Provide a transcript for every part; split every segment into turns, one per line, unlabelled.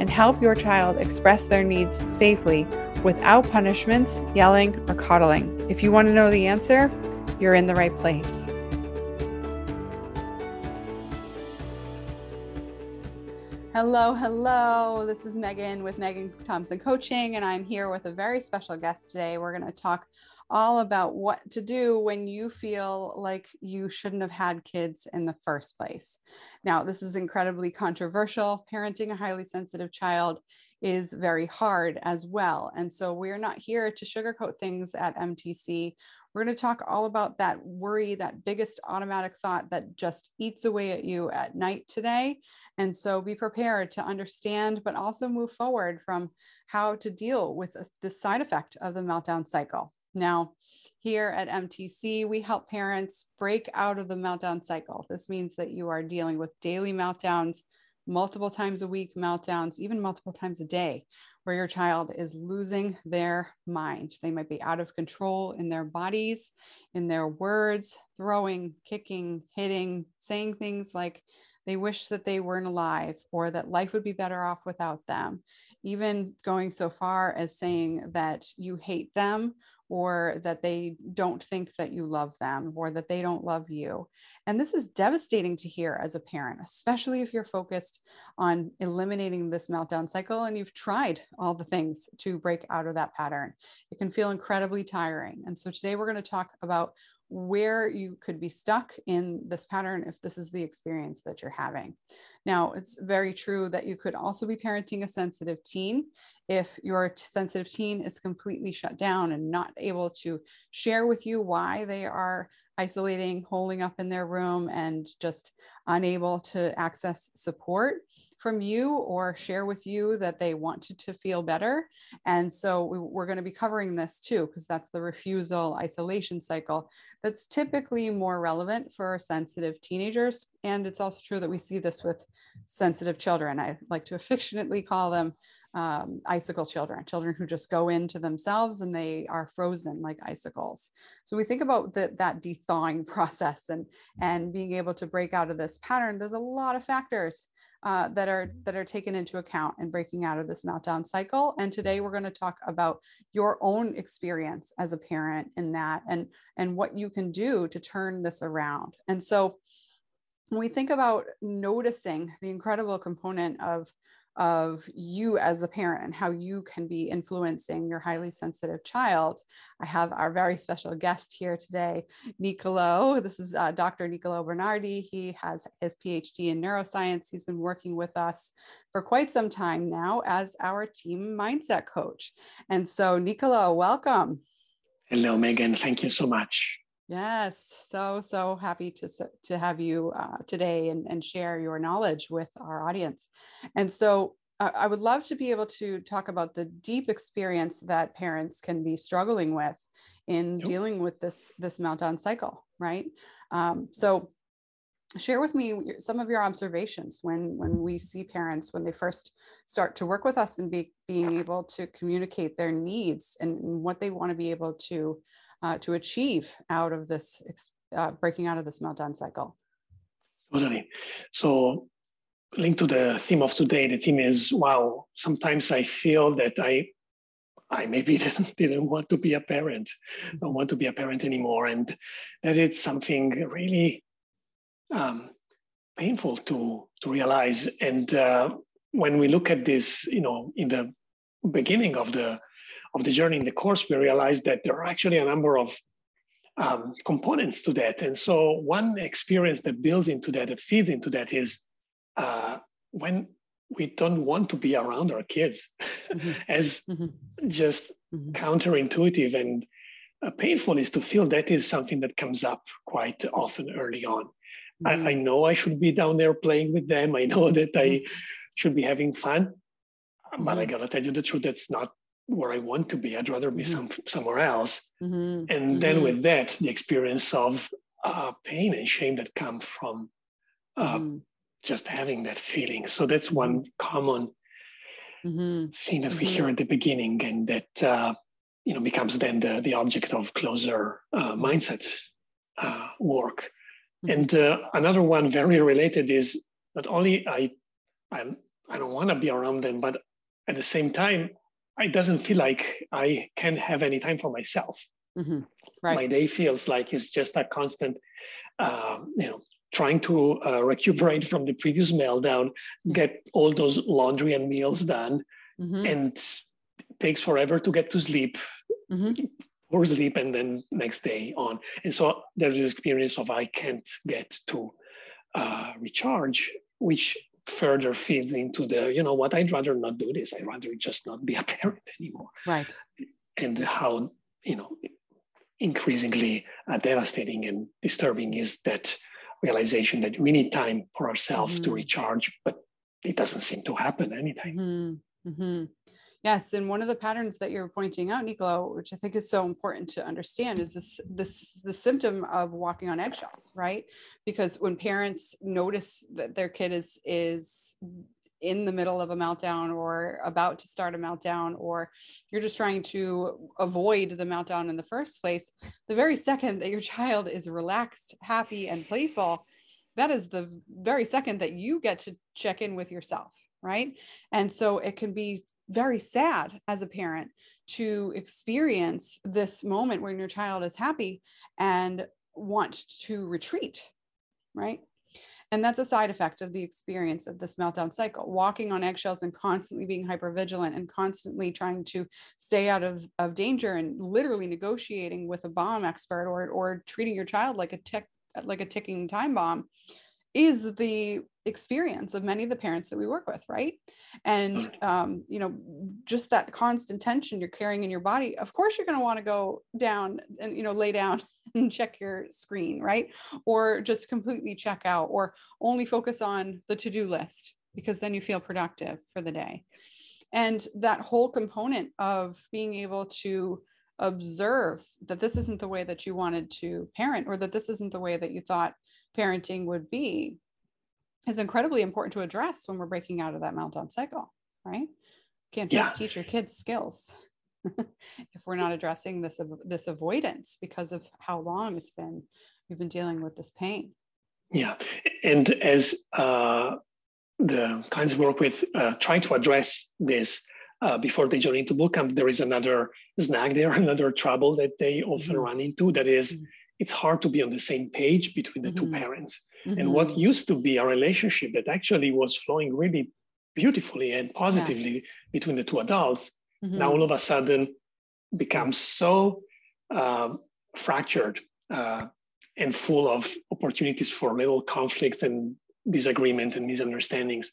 and help your child express their needs safely without punishments, yelling, or coddling. If you want to know the answer, you're in the right place. Hello, hello. This is Megan with Megan Thompson Coaching, and I'm here with a very special guest today. We're going to talk all about what to do when you feel like you shouldn't have had kids in the first place. Now, this is incredibly controversial. Parenting a highly sensitive child is very hard as well. And so we're not here to sugarcoat things at MTC. We're going to talk all about that worry, that biggest automatic thought that just eats away at you at night today. And so be prepared to understand, but also move forward from how to deal with the side effect of the meltdown cycle. Now, here at MTC, we help parents break out of the meltdown cycle. This means that you are dealing with daily meltdowns, multiple times a week meltdowns, even multiple times a day, where your child is losing their mind. They might be out of control in their bodies, in their words, throwing, kicking, hitting, saying things like they wish that they weren't alive or that life would be better off without them. Even going so far as saying that you hate them or that they don't think that you love them or that they don't love you. And this is devastating to hear as a parent, especially if you're focused on eliminating this meltdown cycle and you've tried all the things to break out of that pattern. It can feel incredibly tiring. And so today we're going to talk about where you could be stuck in this pattern if this is the experience that you're having. Now, it's very true that you could also be parenting a sensitive teen if your sensitive teen is completely shut down and not able to share with you why they are isolating, holding up in their room, and just unable to access support from you or share with you that they want to, to feel better. And so we, we're going to be covering this too, because that's the refusal isolation cycle that's typically more relevant for sensitive teenagers. And it's also true that we see this with sensitive children. I like to affectionately call them um, icicle children, children who just go into themselves and they are frozen like icicles. So we think about the, that de-thawing process and, and being able to break out of this pattern. There's a lot of factors uh, that are that are taken into account in breaking out of this meltdown cycle. And today we're going to talk about your own experience as a parent in that and and what you can do to turn this around. And so when we think about noticing the incredible component of of you as a parent and how you can be influencing your highly sensitive child. I have our very special guest here today, Nicolo. This is uh, Dr. Nicolo Bernardi. He has his PhD in neuroscience. He's been working with us for quite some time now as our team mindset coach. And so, Nicolo, welcome.
Hello, Megan. Thank you so much.
Yes, so so happy to to have you uh, today and, and share your knowledge with our audience. And so uh, I would love to be able to talk about the deep experience that parents can be struggling with in yep. dealing with this this meltdown cycle, right? Um, so share with me some of your observations when when we see parents when they first start to work with us and be, being able to communicate their needs and, and what they want to be able to uh, to achieve out of this uh, breaking out of this meltdown cycle.
Totally. So linked to the theme of today the theme is wow sometimes i feel that i i maybe didn't, didn't want to be a parent don't want to be a parent anymore. And that it's something really um, painful to to realize. And uh, when we look at this you know in the beginning of the of the journey in the course, we realized that there are actually a number of um, components to that. And so one experience that builds into that, that feeds into that is uh, when we don't want to be around our kids mm-hmm. as mm-hmm. just mm-hmm. counterintuitive and uh, painful is to feel that is something that comes up quite often early on. Mm-hmm. I, I, mm-hmm. know I should be down there playing with them. I know that mm-hmm. I should be having fun. Mm-hmm. But I mm-hmm. gotta tell you the truth, that's not where I want to be. I'd rather be some somewhere else. And then with that, the experience of uh, pain and shame that come from uh, just having that feeling. So that's one common mm-hmm. thing that we mm-hmm. hear at the beginning, and that uh, you know becomes then the the object of closer uh, mindset uh, work. Mm-hmm. And uh, another one very related is not only I I I don't want to be around them, but at the same time, it doesn't feel like I can have any time for myself. Mm-hmm. Right. My day feels like it's just a constant, um, you know, trying to uh, recuperate from the previous meltdown, get all those laundry and meals done, mm-hmm. and takes forever to get to sleep, mm-hmm. or sleep, and then next day on. And so there's this experience of I can't get to uh, recharge, which further feeds into the you know what I'd rather not do this. I'd rather just not be a parent anymore.
Right.
And how you know increasingly uh, devastating and disturbing is that realization that we need time for ourselves mm-hmm. to recharge, but it doesn't seem to happen anytime.
Mm-hmm. Yes, and one of the patterns that you're pointing out, Nicolo, which I think is so important to understand, is this this the symptom of walking on eggshells, right? Because when parents notice that their kid is is in the middle of a meltdown or about to start a meltdown or you're just trying to avoid the meltdown in the first place the very second that your child is relaxed happy and playful that is the very second that you get to check in with yourself right? And so it can be very sad as a parent to experience this moment when your child is happy and want to retreat right? And that's a side effect of the experience of this meltdown cycle, walking on eggshells and constantly being hypervigilant and constantly trying to stay out of, of danger and literally negotiating with a bomb expert or, or treating your child like a tick, like a ticking time bomb is the experience of many of the parents that we work with right? And um, you know just that constant tension you're carrying in your body of course you're going to want to go down and you know lay down and check your screen right? Or just completely check out or only focus on the to-do list because then you feel productive for the day. And that whole component of being able to observe that this isn't the way that you wanted to parent or that this isn't the way that you thought parenting would be is incredibly important to address when we're breaking out of that meltdown cycle, right? Can't just yeah. teach your kids skills if we're not addressing this this avoidance because of how long it's been we've been dealing with this pain.
Yeah, and as uh, the clients work with uh, trying to address this uh, before they join into bootcamp, there is another snag there, another trouble that they often mm-hmm. run into. That is, mm-hmm. It's hard to be on the same page between the mm-hmm. two parents. Mm-hmm. And what used to be a relationship that actually was flowing really beautifully and positively yeah. between the two adults, mm-hmm. now all of a sudden becomes so uh, fractured uh, and full of opportunities for little conflicts and disagreement and misunderstandings.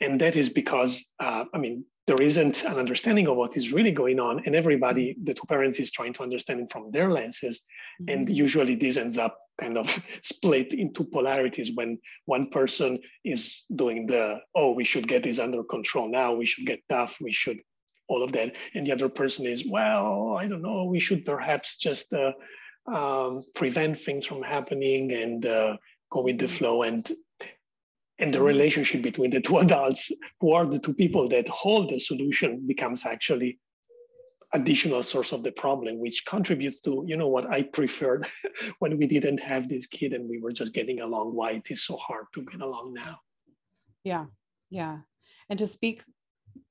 And that is because, uh, I mean, there isn't an understanding of what is really going on and everybody the two parents is trying to understand it from their lenses mm-hmm. and usually this ends up kind of split into polarities when one person is doing the oh we should get this under control now we should get tough we should all of that and the other person is well i don't know we should perhaps just uh, um, prevent things from happening and uh, go with the mm-hmm. flow and and the relationship between the two adults who are the two people that hold the solution becomes actually additional source of the problem which contributes to you know what i preferred when we didn't have this kid and we were just getting along why it is so hard to get along now.
Yeah yeah. And to speak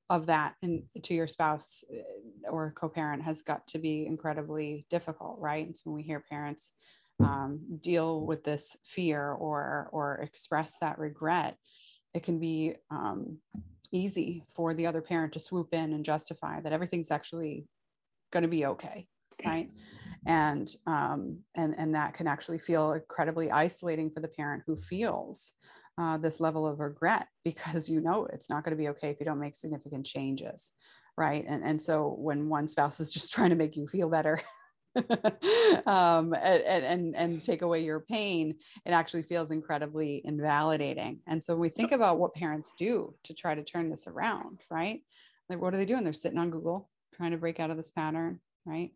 of that and to your spouse uh, or co-parent has got to be incredibly difficult right? So when we hear parents um, deal with this fear or or express that regret it can be um, easy for the other parent to swoop in and justify that everything's actually going to be okay right? And um, and and that can actually feel incredibly isolating for the parent who feels uh, this level of regret because you know it's not going to be okay if you don't make significant changes right? And and so when one spouse is just trying to make you feel better um, and, and, and take away your pain, it actually feels incredibly invalidating. And so when we think about what parents do to try to turn this around, right? Like, what are they doing? They're sitting on Google trying to break out of this pattern, right?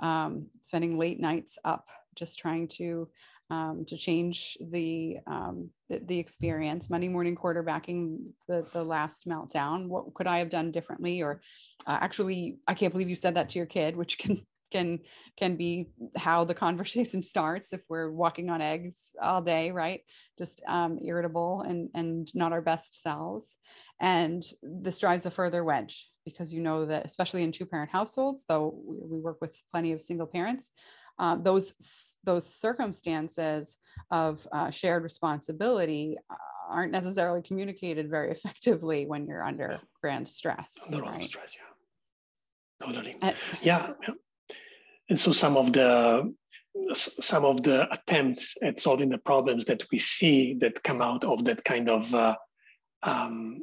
Um, spending late nights up, just trying to um, to change the, um, the, the experience. Monday morning quarterbacking the the last meltdown. What could I have done differently? Or uh, actually, I can't believe you said that to your kid, which can can can be how the conversation starts if we're walking on eggs all day right just um, irritable and and not our best selves and this drives a further wedge because you know that especially in two parent households though we work with plenty of single parents uh, those those circumstances of uh, shared responsibility aren't necessarily communicated very effectively when you're under grand stress.
Under right? stress, yeah. Totally. Yeah. yeah and so some of the some of the attempts at solving the problems that we see that come out of that kind of uh, um,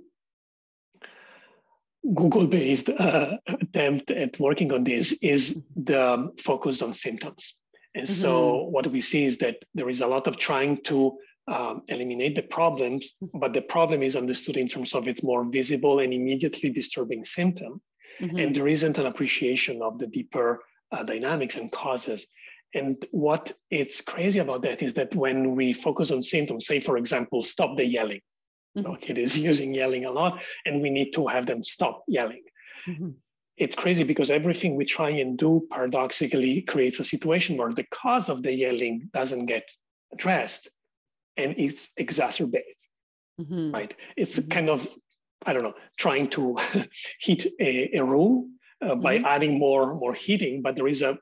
Google-based uh, attempt at working on this is the focus on symptoms. And mm-hmm. so what we see is that there is a lot of trying to um, eliminate the problems, but the problem is understood in terms of its more visible and immediately disturbing symptom. Mm-hmm. And there isn't an appreciation of the deeper uh, dynamics and causes. And what it's crazy about that is that when we focus on symptoms, say, for example, stop the yelling. Mm-hmm. kid is using yelling a lot, and we need to have them stop yelling. Mm-hmm. It's crazy because everything we try and do paradoxically creates a situation where the cause of the yelling doesn't get addressed and it's exacerbated. Mm-hmm. Right? It's mm-hmm. kind of, I don't know, trying to heat a, a room uh, by mm-hmm. adding more more heating but there is a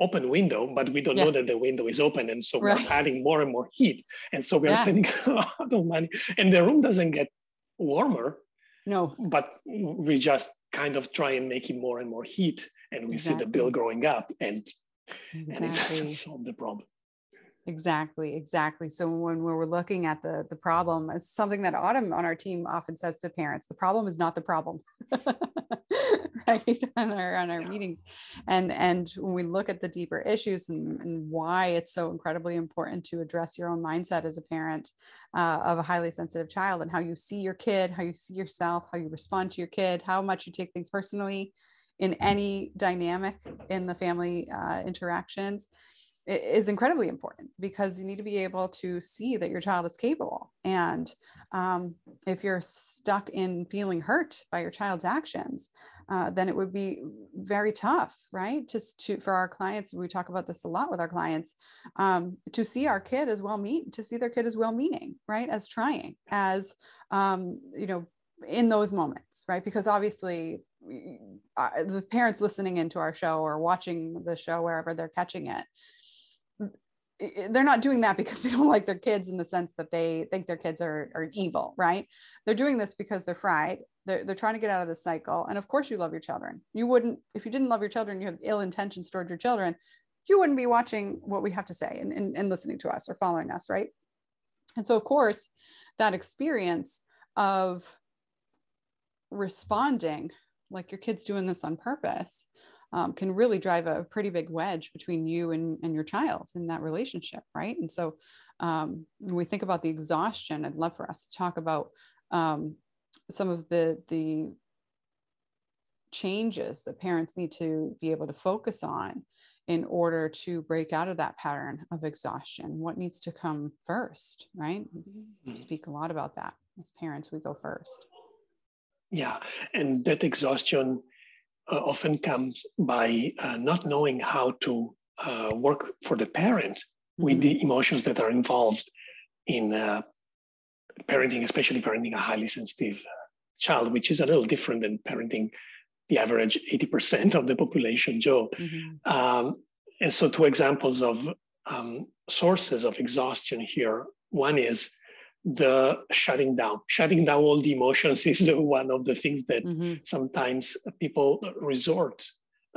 open window but we don't yeah. know that the window is open and so right. we're adding more and more heat and so we're yeah. spending a lot of money and the room doesn't get warmer
no
but we just kind of try and make it more and more heat and we exactly. see the bill growing up and exactly. and it doesn't solve the problem
Exactly, exactly. So when we're looking at the the problem, it's something that Autumn on our team often says to parents: the problem is not the problem, right? on our on our meetings, and and when we look at the deeper issues and, and why it's so incredibly important to address your own mindset as a parent uh, of a highly sensitive child, and how you see your kid, how you see yourself, how you respond to your kid, how much you take things personally in any dynamic in the family uh, interactions is incredibly important because you need to be able to see that your child is capable. And um, if you're stuck in feeling hurt by your child's actions, uh, then it would be very tough, right? Just to for our clients, we talk about this a lot with our clients, um, to see our kid as well mean, to see their kid as well meaning, right? As trying, as um, you know, in those moments, right? Because obviously uh, the parents listening into our show or watching the show wherever they're catching it they're not doing that because they don't like their kids in the sense that they think their kids are, are evil, right? They're doing this because they're fried. They're, they're trying to get out of the cycle. And of course, you love your children. You wouldn't, if you didn't love your children, you have ill intentions towards your children, you wouldn't be watching what we have to say and, and, and listening to us or following us, right? And so, of course, that experience of responding like your kid's doing this on purpose um, can really drive a pretty big wedge between you and, and your child in that relationship, right? And so um, when we think about the exhaustion, I'd love for us to talk about um, some of the the changes that parents need to be able to focus on in order to break out of that pattern of exhaustion what needs to come first right we mm-hmm. speak a lot about that as parents we go first
yeah and that exhaustion often comes by uh, not knowing how to uh, work for the parent mm-hmm. with the emotions that are involved in parenting, especially parenting a highly sensitive child, which is a little different than parenting the average 80% of the population, Joe. Mm-hmm. Um, and so, two examples of um, sources of exhaustion here. One is the shutting down. Shutting down all the emotions is one of the things that mm-hmm. sometimes people resort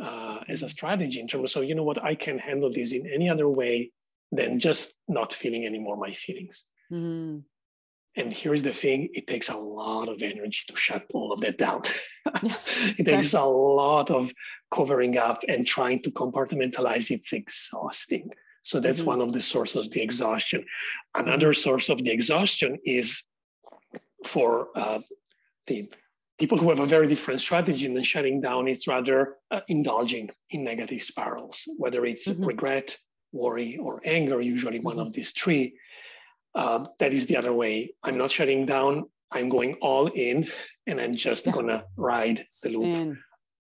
uh, as a strategy in terms of, so, you know what, I can handle this in any other way than just not feeling anymore my feelings. Mm-hmm. And here's the thing it takes a lot of energy to shut all of that down. it takes a lot of covering up and trying to compartmentalize. It's exhausting. So that's mm-hmm. one of the sources of the exhaustion. Another source of the exhaustion is for uh, the people who have a very different strategy than shutting down, it's rather uh, indulging in negative spirals, whether it's mm-hmm. regret, worry, or anger, usually one mm-hmm. of these three. Uh, that is the other way. I'm not shutting down. I'm going all in and I'm just yeah. gonna ride the loop,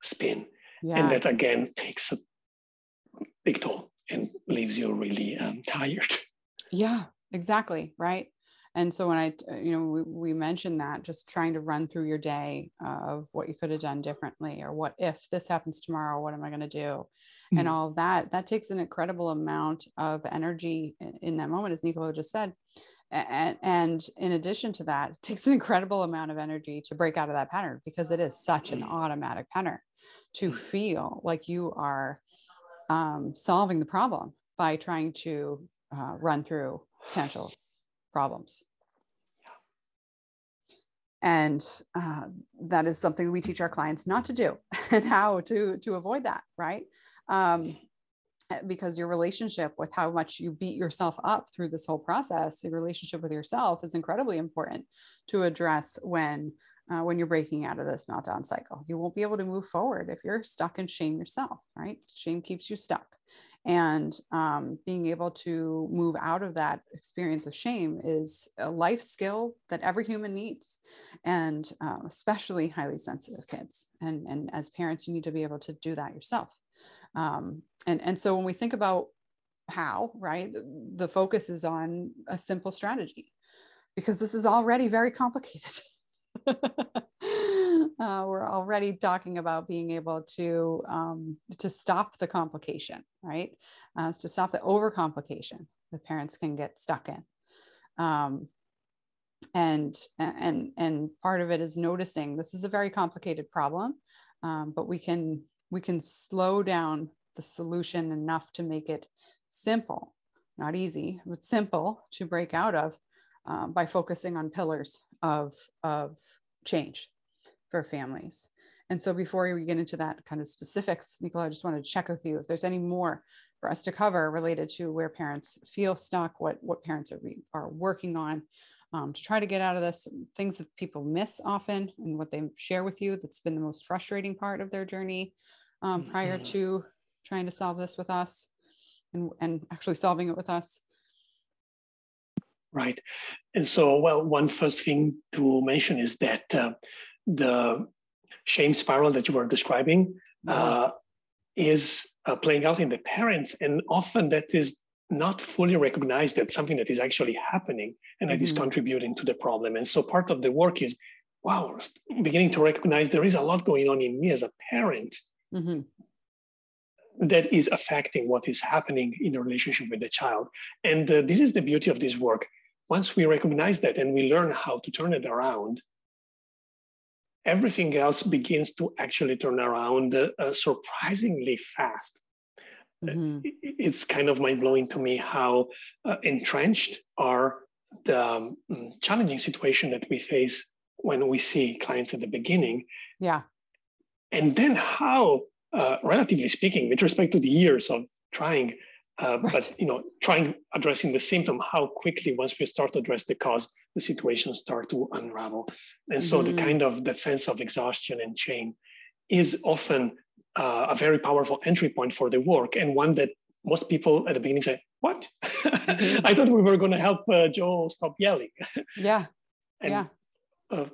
spin. Yeah. And that again takes a big toll leaves you really um, tired.
Yeah, exactly. Right. And so when I, you know, we, we mentioned that just trying to run through your day of what you could have done differently or what if this happens tomorrow, what am I going to do? Mm-hmm. And all that, that takes an incredible amount of energy in, in that moment, as Nicolo just said. And, and in addition to that, it takes an incredible amount of energy to break out of that pattern because it is such an mm. automatic pattern to mm. feel like you are um, solving the problem by trying to uh, run through potential problems. And uh, that is something we teach our clients not to do and how to, to avoid that, right? Um, because your relationship with how much you beat yourself up through this whole process, your relationship with yourself is incredibly important to address when uh, when you're breaking out of this meltdown cycle. You won't be able to move forward if you're stuck in shame yourself, right? Shame keeps you stuck and um, being able to move out of that experience of shame is a life skill that every human needs and uh, especially highly sensitive kids. And, and as parents you need to be able to do that yourself. Um, and, and so when we think about how right the, the focus is on a simple strategy because this is already very complicated uh, we're already talking about being able to um, to stop the complication, right? Uh, to stop the overcomplication the parents can get stuck in. Um, and and and part of it is noticing this is a very complicated problem, um, but we can we can slow down the solution enough to make it simple, not easy, but simple to break out of uh, by focusing on pillars of of change for families. And so before we get into that kind of specifics, Nicolo, I just wanted to check with you if there's any more for us to cover related to where parents feel stuck, what, what parents are, are working on um, to try to get out of this, things that people miss often and what they share with you that's been the most frustrating part of their journey um, prior mm-hmm. to trying to solve this with us and, and actually solving it with us.
Right. And so, well, one first thing to mention is that uh, the shame spiral that you were describing uh, is uh, playing out in the parents, and often that is not fully recognized that something that is actually happening and that mm-hmm. is contributing to the problem. And so part of the work is, wow, beginning to recognize there is a lot going on in me as a parent mm-hmm. that is affecting what is happening in the relationship with the child. And uh, this is the beauty of this work. Once we recognize that and we learn how to turn it around, everything else begins to actually turn around uh, surprisingly fast. Mm-hmm. It's kind of mind blowing to me how uh, entrenched are the um, challenging situation that we face when we see clients at the beginning.
Yeah.
And then how, uh, relatively speaking, with respect to the years of trying, uh, right. but you know, trying addressing the symptom, how quickly once we start to address the cause, the situations start to unravel. And so mm-hmm. the kind of that sense of exhaustion and shame is often uh, a very powerful entry point for the work and one that most people at the beginning say, "What? Mm-hmm. I thought we were going to help uh, Joe stop yelling."
Yeah.
and,
yeah.
Uh,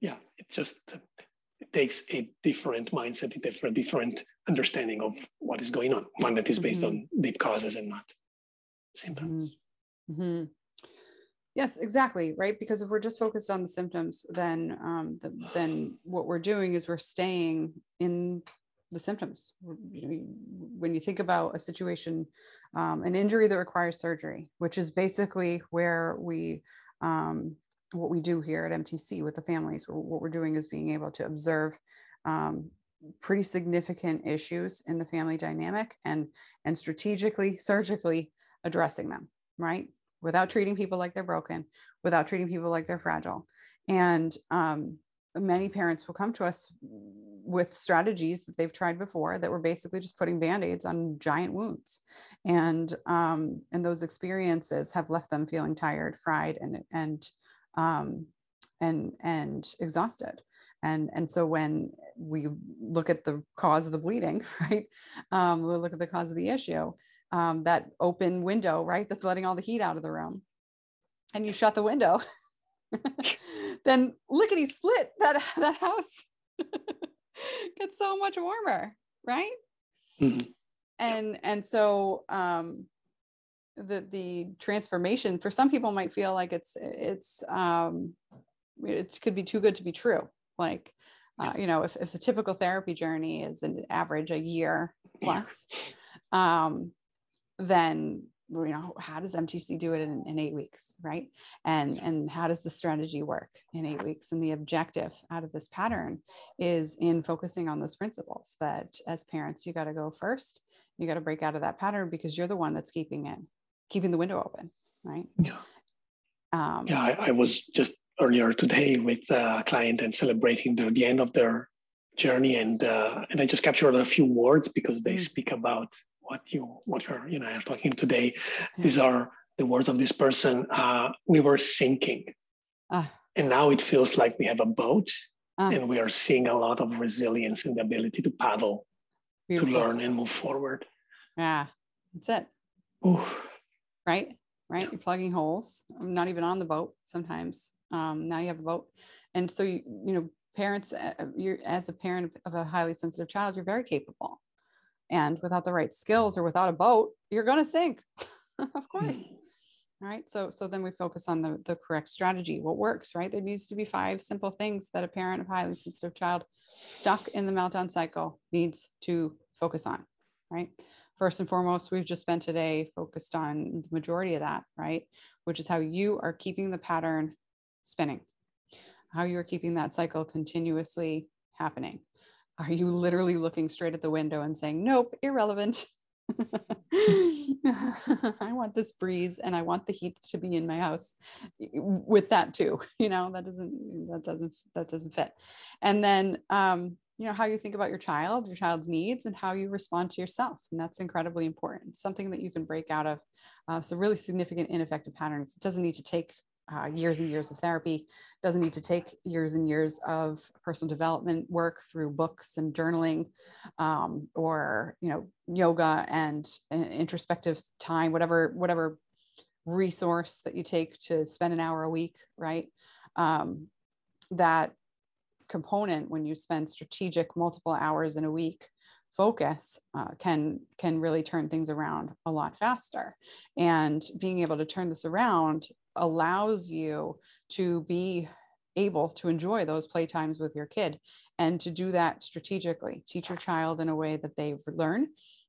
yeah. It just it takes a different mindset, a different different understanding of what is going on. One that is based mm-hmm. on deep causes and not symptoms.
Mm-hmm. Yes, exactly. Right. Because if we're just focused on the symptoms, then um, the, then what we're doing is we're staying in the symptoms. When you think about a situation, um, an injury that requires surgery, which is basically where we um, what we do here at MTC with the families. What we're doing is being able to observe um, pretty significant issues in the family dynamic and and strategically, surgically addressing them. Right without treating people like they're broken, without treating people like they're fragile. And um, many parents will come to us with strategies that they've tried before that were basically just putting band-aids on giant wounds and um, and those experiences have left them feeling tired fried and and um, and and exhausted and and so when we look at the cause of the bleeding right um, we look at the cause of the issue um, that open window right? That's letting all the heat out of the room. And you shut the window. Then lickety split that that house gets so much warmer right? Mm-hmm. and and so um the the transformation for some people might feel like it's it's um it could be too good to be true. Like uh, you know if, if a typical therapy journey is an average a year plus um then you know how does mtc do it in, in eight weeks right? And and how does the strategy work in eight weeks? And the objective out of this pattern is in focusing on those principles that as parents you got to go first. You got to break out of that pattern because you're the one that's keeping it keeping the window open right?
Yeah. Um, yeah I, I, was just earlier today with a client and celebrating the, the end of their journey and uh, and i just captured a few words because they mm. speak about what you what you're you know are talking today. Yeah. These are the words of this person. Uh, we were sinking, uh. and now it feels like we have a boat, uh. and we are seeing a lot of resilience and the ability to paddle, Beautiful. to learn and move forward.
Yeah, that's it. Oof. Right, right. You're plugging holes. I'm not even on the boat sometimes. Um, now you have a boat, and so you you know parents uh, you're as a parent of a highly sensitive child you're very capable. And without the right skills or without a boat you're going to sink. Of course. All right? So so then we focus on the, the correct strategy what works right? There needs to be five simple things that a parent of highly sensitive child stuck in the meltdown cycle needs to focus on right? First and foremost we've just spent today focused on the majority of that right? Which is how you are keeping the pattern spinning how you are keeping that cycle continuously happening are you literally looking straight at the window and saying, nope, irrelevant? I want this breeze and I want the heat to be in my house with that too. You know, that doesn't, that doesn't, that doesn't fit. And then, um, you know, how you think about your child, your child's needs, and how you respond to yourself. And that's incredibly important. Something that you can break out of uh, some really significant ineffective patterns. It doesn't need to take uh, years and years of therapy doesn't need to take years and years of personal development work through books and journaling um, or you know yoga and, and introspective time whatever whatever resource that you take to spend an hour a week right? Um, that component when you spend strategic multiple hours in a week focus uh, can can really turn things around a lot faster. And being able to turn this around allows you to be able to enjoy those playtimes with your kid and to do that strategically. Teach your child in a way that they learn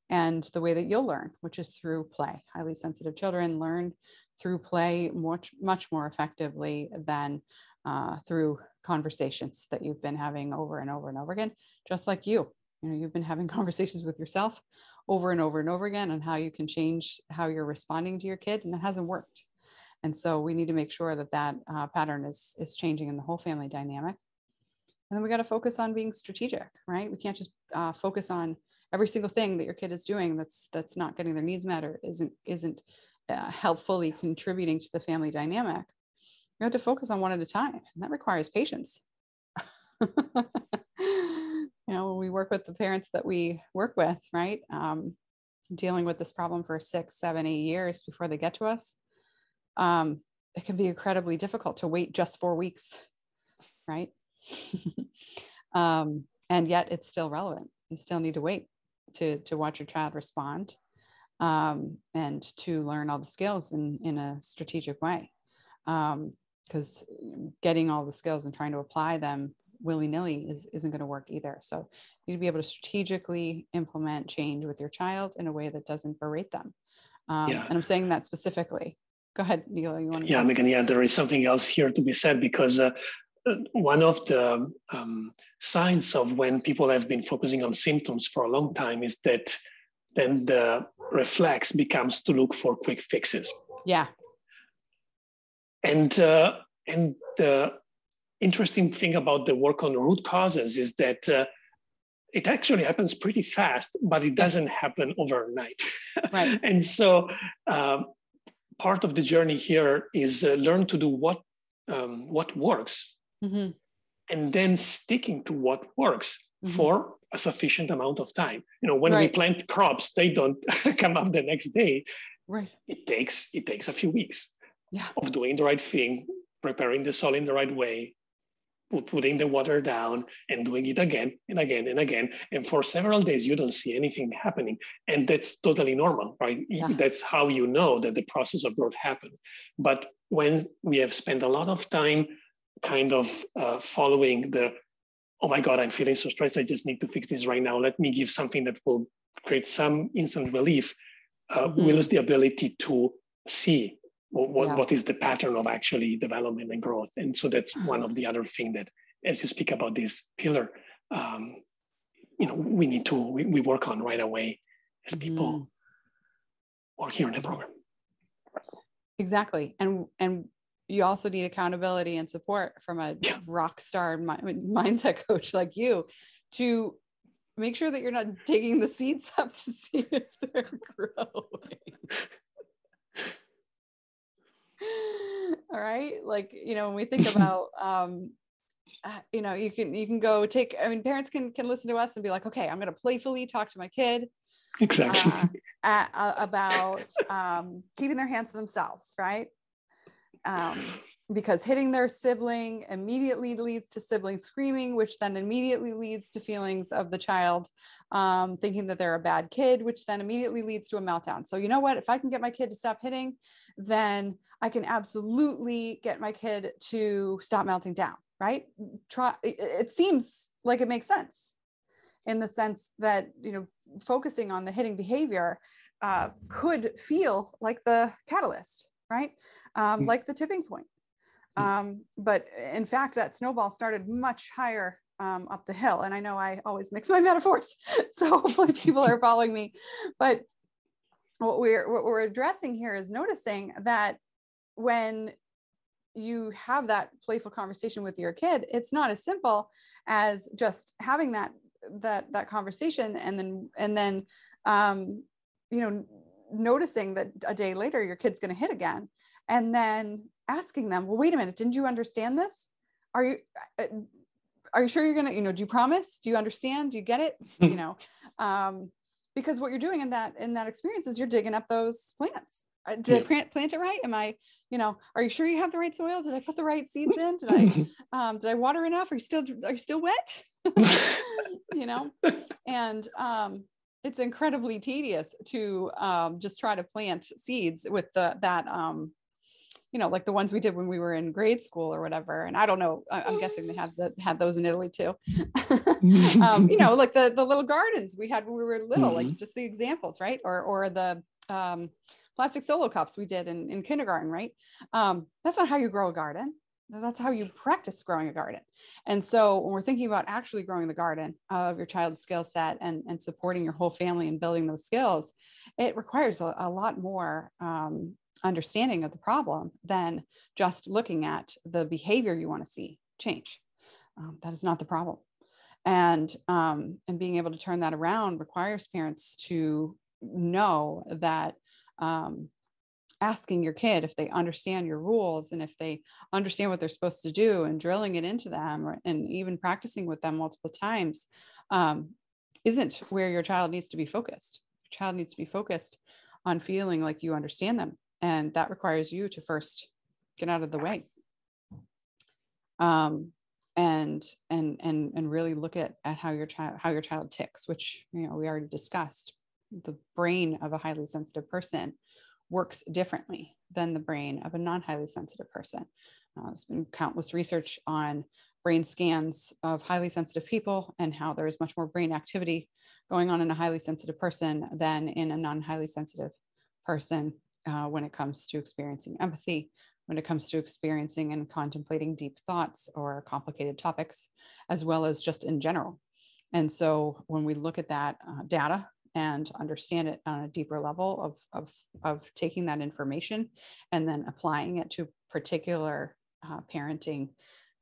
and the way that you'll learn which is through play. Highly sensitive children learn through play much much more effectively than uh, through conversations that you've been having over and over and over again just like you. You know you've been having conversations with yourself over and over and over again on how you can change how you're responding to your kid and that hasn't worked and so we need to make sure that that uh, pattern is, is changing in the whole family dynamic. And then we got to focus on being strategic, right? We can't just uh, focus on every single thing that your kid is doing that's that's not getting their needs met or isn't isn't uh, helpfully contributing to the family dynamic. You have to focus on one at a time, and that requires patience. you know, when we work with the parents that we work with, right? Um, dealing with this problem for six, seven, eight years before they get to us, um, it can be incredibly difficult to wait just four weeks, right? um, and yet it's still relevant. You still need to wait to, to watch your child respond um, and to learn all the skills in, in a strategic way. Because um, getting all the skills and trying to apply them willy nilly is, isn't going to work either. So you need to be able to strategically implement change with your child in a way that doesn't berate them. Um, yeah. And I'm saying that specifically go ahead, Neil. You want to?
Yeah, Megan. Yeah, there is something else here to be said because uh, uh, one of the um, signs of when people have been focusing on symptoms for a long time is that then the reflex becomes to look for quick fixes.
Yeah.
and uh, and the interesting thing about the work on root causes is that uh, it actually happens pretty fast, but it doesn't happen overnight. Right. and so uh, part of the journey here is uh, learn to do what um, what works, mm-hmm. and then sticking to what works mm-hmm. for a sufficient amount of time. You know, when right. we plant crops, they don't come up the next day.
Right.
It takes it takes a few weeks
yeah.
of doing the right thing, preparing the soil in the right way, putting the water down and doing it again and again and again. And for several days, you don't see anything happening. And that's totally normal, right? Yeah. That's how you know that the process of growth happened. But when we have spent a lot of time kind of uh, following the, oh my God, I'm feeling so stressed, I just need to fix this right now. Let me give something that will create some instant relief. Uh, mm-hmm. We lose the ability to see what, yeah. what is the pattern of actually development and growth and so that's one of the other thing that as you speak about this pillar um, you know we need to we, we work on right away as people mm. work here in the program
exactly and and you also need accountability and support from a yeah. rock star mindset coach like you to make sure that you're not digging the seeds up to see if they're growing all right like you know when we think about um uh, you know you can you can go take i mean parents can can listen to us and be like okay i'm going to playfully talk to my kid
exactly.
uh, uh, about um, keeping their hands to themselves right? Um, because hitting their sibling immediately leads to sibling screaming, which then immediately leads to feelings of the child um, thinking that they're a bad kid, which then immediately leads to a meltdown. So, you know what? If I can get my kid to stop hitting, then I can absolutely get my kid to stop melting down, right? Try it seems like it makes sense in the sense that, you know, focusing on the hitting behavior uh, could feel like the catalyst, right? Um, mm. like the tipping point. Um, but in fact, that snowball started much higher um, up the hill. And I know I always mix my metaphors, so hopefully people are following me. But what we're what we're addressing here is noticing that when you have that playful conversation with your kid it's not as simple as just having that that that conversation and then and then um you know noticing that a day later your kid's going to hit again and then asking them well wait a minute didn't you understand this are you uh, are you sure you're going to you know do you promise do you understand do you get it you know um because what you're doing in that in that experience is you're digging up those plants uh, did yeah. I plant, plant it right? Am I, you know, are you sure you have the right soil? Did I put the right seeds in? Did I, um, did I water enough? Are you still, are you still wet? you know, and um, it's incredibly tedious to um, just try to plant seeds with the, that, um, you know, like the ones we did when we were in grade school or whatever. And I don't know, I'm guessing they had the, had those in Italy too. um, you know, like the, the little gardens we had when we were little, mm-hmm. like just the examples, right? Or, or the, um, plastic solo cups we did in, in kindergarten, right? Um, that's not how you grow a garden. That's how you practice growing a garden. And so when we're thinking about actually growing the garden of your child's skill set and, and supporting your whole family and building those skills, it requires a, a lot more um, understanding of the problem than just looking at the behavior you want to see change. Um, that is not the problem. And, um, and being able to turn that around requires parents to know that um, asking your kid if they understand your rules and if they understand what they're supposed to do and drilling it into them or, and even practicing with them multiple times um, isn't where your child needs to be focused. Your child needs to be focused on feeling like you understand them. And that requires you to first get out of the way. Um, and and and and really look at at how your child how your child ticks which you know we already discussed the brain of a highly sensitive person works differently than the brain of a non highly sensitive person. Uh, there's been countless research on brain scans of highly sensitive people and how there is much more brain activity going on in a highly sensitive person than in a non highly sensitive person uh, when it comes to experiencing empathy, when it comes to experiencing and contemplating deep thoughts or complicated topics, as well as just in general. And so when we look at that uh, data and understand it on a deeper level of, of, of taking that information and then applying it to particular uh, parenting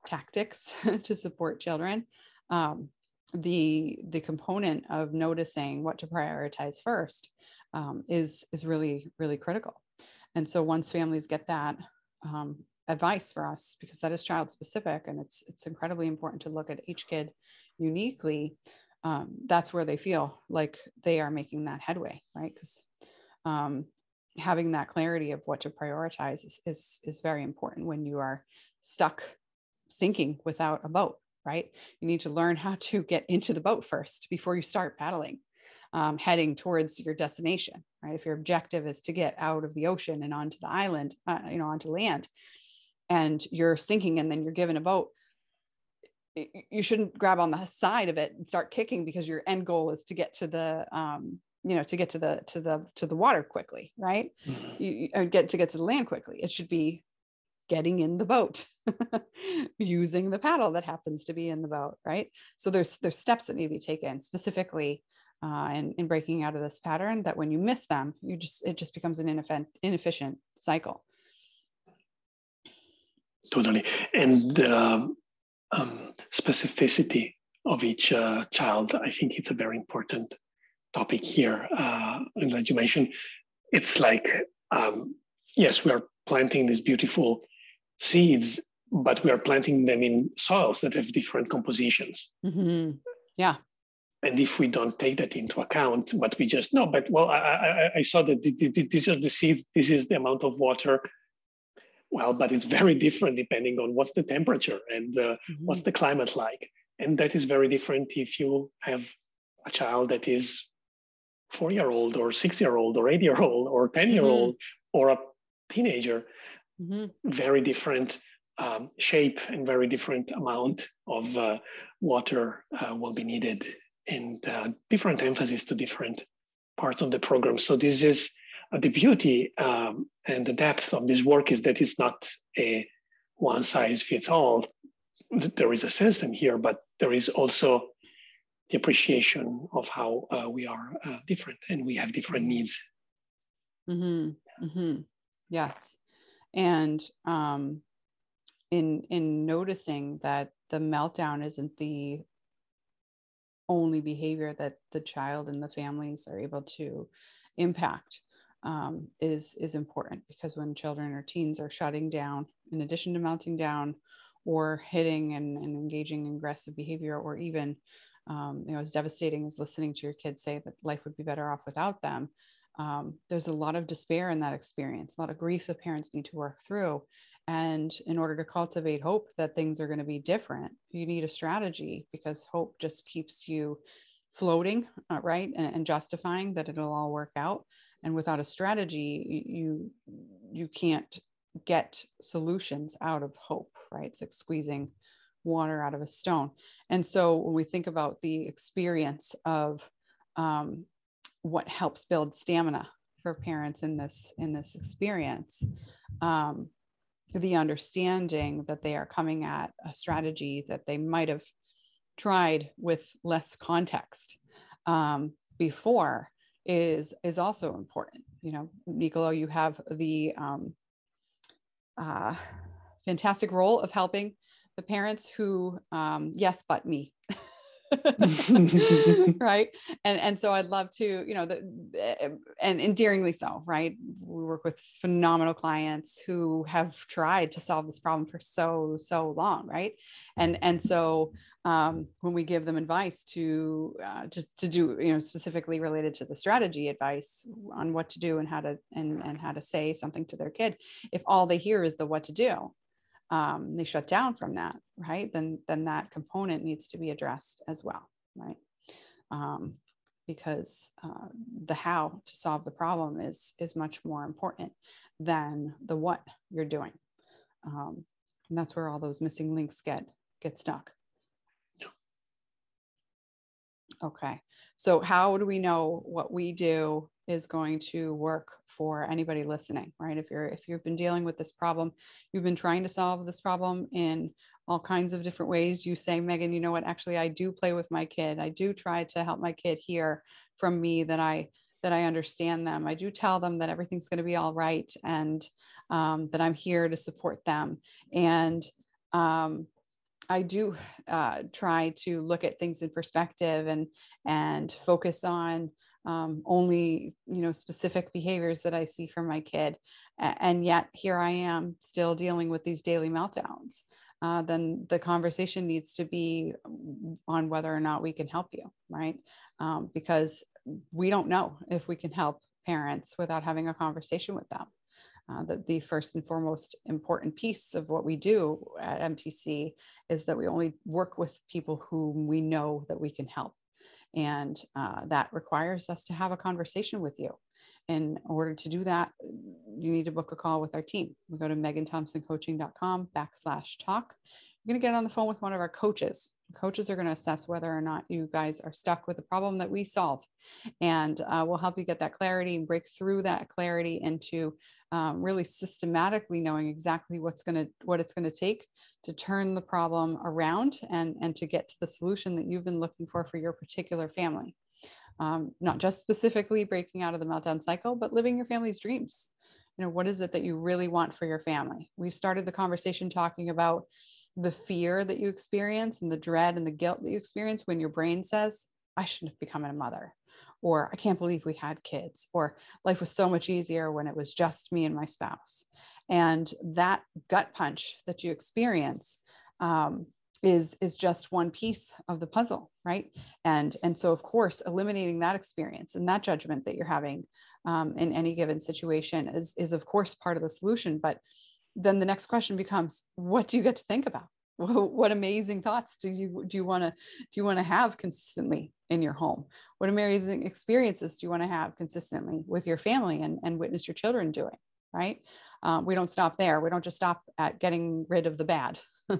tactics to support children. Um, the the component of noticing what to prioritize first um, is is really really critical. And so once families get that um, advice for us, because that is child specific, and it's it's incredibly important to look at each kid uniquely. Um, that's where they feel like they are making that headway, right? Because um, having that clarity of what to prioritize is, is is very important when you are stuck sinking without a boat right you need to learn how to get into the boat first before you start paddling um, heading towards your destination right? If your objective is to get out of the ocean and onto the island uh, you know onto land and you're sinking and then you're given a boat you shouldn't grab on the side of it and start kicking because your end goal is to get to the um, you know to get to the to the to the water quickly right? Mm-hmm. you, you get to get to the land quickly. It should be getting in the boat using the paddle that happens to be in the boat right? So there's there's steps that need to be taken specifically uh, in, in breaking out of this pattern that when you miss them you just it just becomes an inefficient inefficient cycle
totally and uh, um, specificity of each uh, child i think it's a very important topic here uh, and like you mentioned it's like um, yes we are planting these beautiful seeds, but we are planting them in soils that have different compositions.
Mm-hmm. Yeah.
And if we don't take that into account, but we just know, but well, I, I, I saw that these are the seeds, this is the amount of water. Well, but it's very different depending on what's the temperature and uh, mm-hmm. what's the climate like. And that is very different if you have a child that is four year old or six year old or eight year old or 10 year old mm-hmm. or a teenager mm-hmm. very different um, shape and very different amount of uh, water uh, will be needed and uh, different emphasis to different parts of the program. So this is uh, the beauty um, and the depth of this work is that it's not a one size fits all. There is a system here, but there is also the appreciation of how uh, we are uh, different and we have different needs.
Mm-hmm. Mm-hmm. Yes and um, in in noticing that the meltdown isn't the only behavior that the child and the families are able to impact um, is is important because when children or teens are shutting down in addition to melting down or hitting and, and engaging in aggressive behavior or even um, you know as devastating as listening to your kids say that life would be better off without them um, there's a lot of despair in that experience, a lot of grief that parents need to work through. And in order to cultivate hope that things are going to be different, you need a strategy because hope just keeps you floating, uh, right? And, and, justifying that it'll all work out. And without a strategy, you you can't get solutions out of hope, right? It's like squeezing water out of a stone. And so when we think about the experience of um, what helps build stamina for parents in this in this experience um, the understanding that they are coming at a strategy that they might have tried with less context um, before is is also important. You know nicolo you have the um, uh, fantastic role of helping the parents who um, yes but me right? And and so i'd love to you know the, and endearingly so right? We work with phenomenal clients who have tried to solve this problem for so so long right? And and so um, when we give them advice to uh, just to do you know specifically related to the strategy advice on what to do and how to and and how to say something to their kid if all they hear is the what to do um, they shut down from that, right? Then then that component needs to be addressed as well, right? Um, because uh, the how to solve the problem is is much more important than the what you're doing, um, and that's where all those missing links get get stuck. Okay, so how do we know what we do is going to work for anybody listening right if you're if you've been dealing with this problem you've been trying to solve this problem in all kinds of different ways. You say, Megan, you know what? Actually, I do play with my kid. I do try to help my kid hear from me that I that I understand them. I do tell them that everything's going to be all right and um, that I'm here to support them. And um, I do uh, try to look at things in perspective and and focus on um, only you know specific behaviors that I see from my kid, and yet here I am still dealing with these daily meltdowns. Uh, then the conversation needs to be on whether or not we can help you, right? Um, because we don't know if we can help parents without having a conversation with them. Uh, that the first and foremost important piece of what we do at MTC is that we only work with people whom we know that we can help. And uh, that requires us to have a conversation with you. In order to do that, you need to book a call with our team. We go to meganthompsoncoaching.com backslash talk you're going to get on the phone with one of our coaches. Coaches are going to assess whether or not you guys are stuck with the problem that we solve. And uh, we'll help you get that clarity and break through that clarity into um, really systematically knowing exactly what's going to, what it's going to take to turn the problem around and, and to get to the solution that you've been looking for for your particular family. Um, not just specifically breaking out of the meltdown cycle, but living your family's dreams. You know, what is it that you really want for your family? We started the conversation talking about the fear that you experience and the dread and the guilt that you experience when your brain says, I shouldn't have become a mother, or I can't believe we had kids, or life was so much easier when it was just me and my spouse. And that gut punch that you experience um, is is just one piece of the puzzle, right? And and so of course, eliminating that experience and that judgment that you're having um, in any given situation is is of course part of the solution, but then the next question becomes what do you get to think about? What amazing thoughts do you do you want to do you want to have consistently in your home? What amazing experiences do you want to have consistently with your family and, and witness your children doing right? Um, we don't stop there. We don't just stop at getting rid of the bad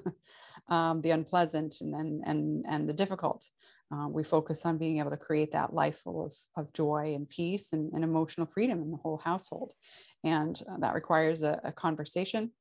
um, the unpleasant and, and and and the difficult uh, we focus on being able to create that life full of, of joy and peace and, and emotional freedom in the whole household and uh, that requires a, a conversation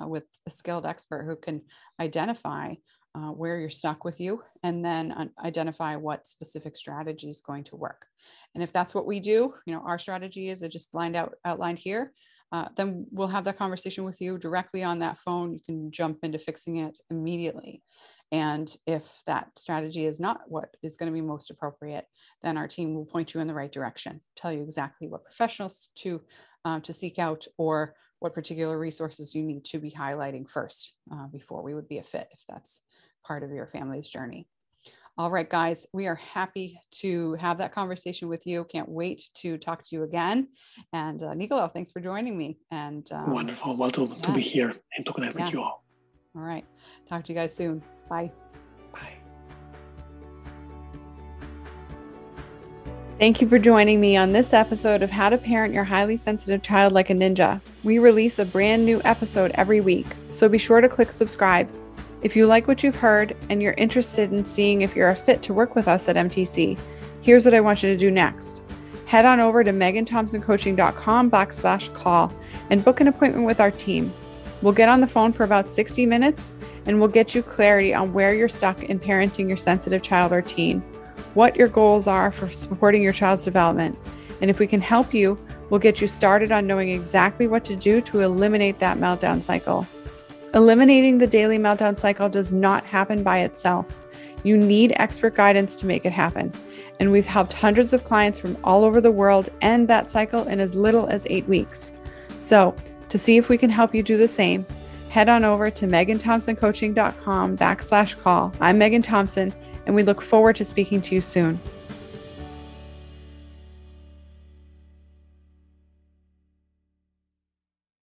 uh, with a skilled expert who can identify uh, where you're stuck with you and then identify what specific strategy is going to work. And if that's what we do, you know, our strategy is just lined out outlined here. Uh, then we'll have that conversation with you directly on that phone. You can jump into fixing it immediately. And if that strategy is not what is going to be most appropriate, then our team will point you in the right direction, tell you exactly what professionals to, uh, to seek out or what particular resources you need to be highlighting first uh, before we would be a fit if that's part of your family's journey. All right, guys, we are happy to have that conversation with you. Can't wait to talk to you again. And uh, Nicolo, thanks for joining me. And um,
wonderful. Well, to, yeah. to be here and to connect yeah. with you all.
All right. Talk to you guys soon. Bye.
Bye.
Thank you for joining me on this episode of How to Parent Your Highly Sensitive Child Like a Ninja. We release a brand new episode every week, so be sure to click subscribe. If you like what you've heard and you're interested in seeing if you're a fit to work with us at MTC, here's what I want you to do next. Head on over to meganthompsoncoaching.com backslash call and book an appointment with our team. We'll get on the phone for about 60 minutes and we'll get you clarity on where you're stuck in parenting your sensitive child or teen, what your goals are for supporting your child's development. And if we can help you, we'll get you started on knowing exactly what to do to eliminate that meltdown cycle. Eliminating the daily meltdown cycle does not happen by itself. You need expert guidance to make it happen. And we've helped hundreds of clients from all over the world end that cycle in as little as eight weeks. So, to see if we can help you do the same, head on over to meganthompsoncoaching.com backslash call. I'm Megan Thompson, and we look forward to speaking to you soon.